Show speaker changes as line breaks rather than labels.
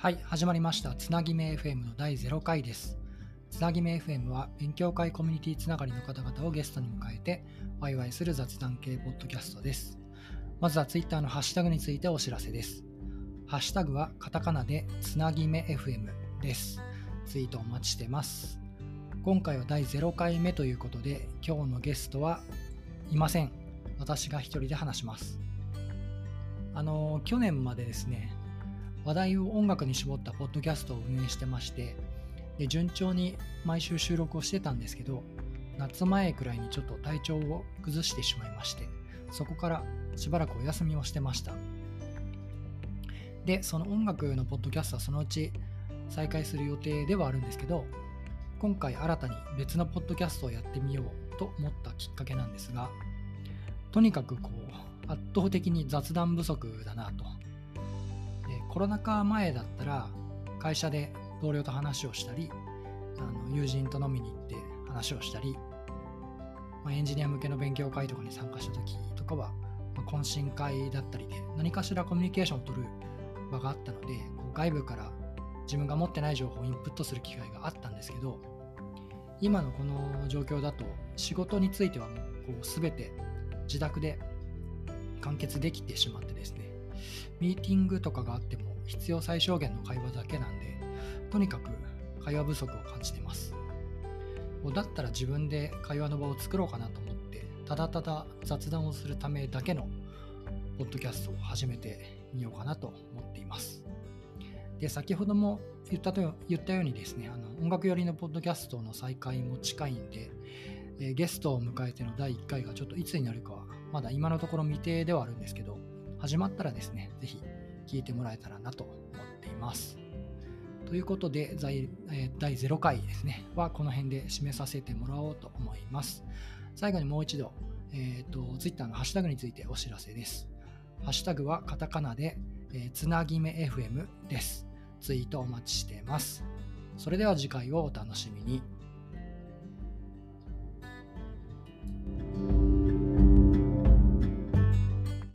はい、始まりました。つなぎめ FM の第0回です。つなぎめ FM は勉強会コミュニティつながりの方々をゲストに迎えて、ワイワイする雑談系ポッドキャストです。まずは Twitter のハッシュタグについてお知らせです。ハッシュタグはカタカナでつなぎめ FM です。ツイートお待ちしてます。今回は第0回目ということで、今日のゲストはいません。私が一人で話します。あの、去年までですね、話題を音楽に絞ったポッドキャストを運営してましてで順調に毎週収録をしてたんですけど夏前くらいにちょっと体調を崩してしまいましてそこからしばらくお休みをしてました。でその音楽のポッドキャストはそのうち再開する予定ではあるんですけど今回新たに別のポッドキャストをやってみようと思ったきっかけなんですがとにかくこう圧倒的に雑談不足だなとコロナ禍前だったら会社で同僚と話をしたりあの友人と飲みに行って話をしたり、まあ、エンジニア向けの勉強会とかに参加した時とかは、まあ、懇親会だったりで何かしらコミュニケーションを取る場があったのでこう外部から自分が持ってない情報をインプットする機会があったんですけど今のこの状況だと仕事についてはもうこう全て自宅で完結できてしまってですねミーティングとかがあっても必要最小限の会話だけなんで、とにかく会話不足を感じてます。だったら自分で会話の場を作ろうかなと思って、ただただ雑談をするためだけのポッドキャストを始めてみようかなと思っています。で、先ほども言ったと言ったようにですね、あの音楽寄りのポッドキャストの再開も近いんで、えゲストを迎えての第1回がちょっといつになるかは、まだ今のところ未定ではあるんですけど、始まったらですね、ぜひ聞いてもらえたらなと思っています。ということで、第0回ですね、はこの辺で締めさせてもらおうと思います。最後にもう一度、えっ、と、Twitter のハッシュタグについてお知らせです。ハッシュタグはカタカナで、えーつなぎめ FM です。ツイートお待ちしています。それでは次回をお楽しみに。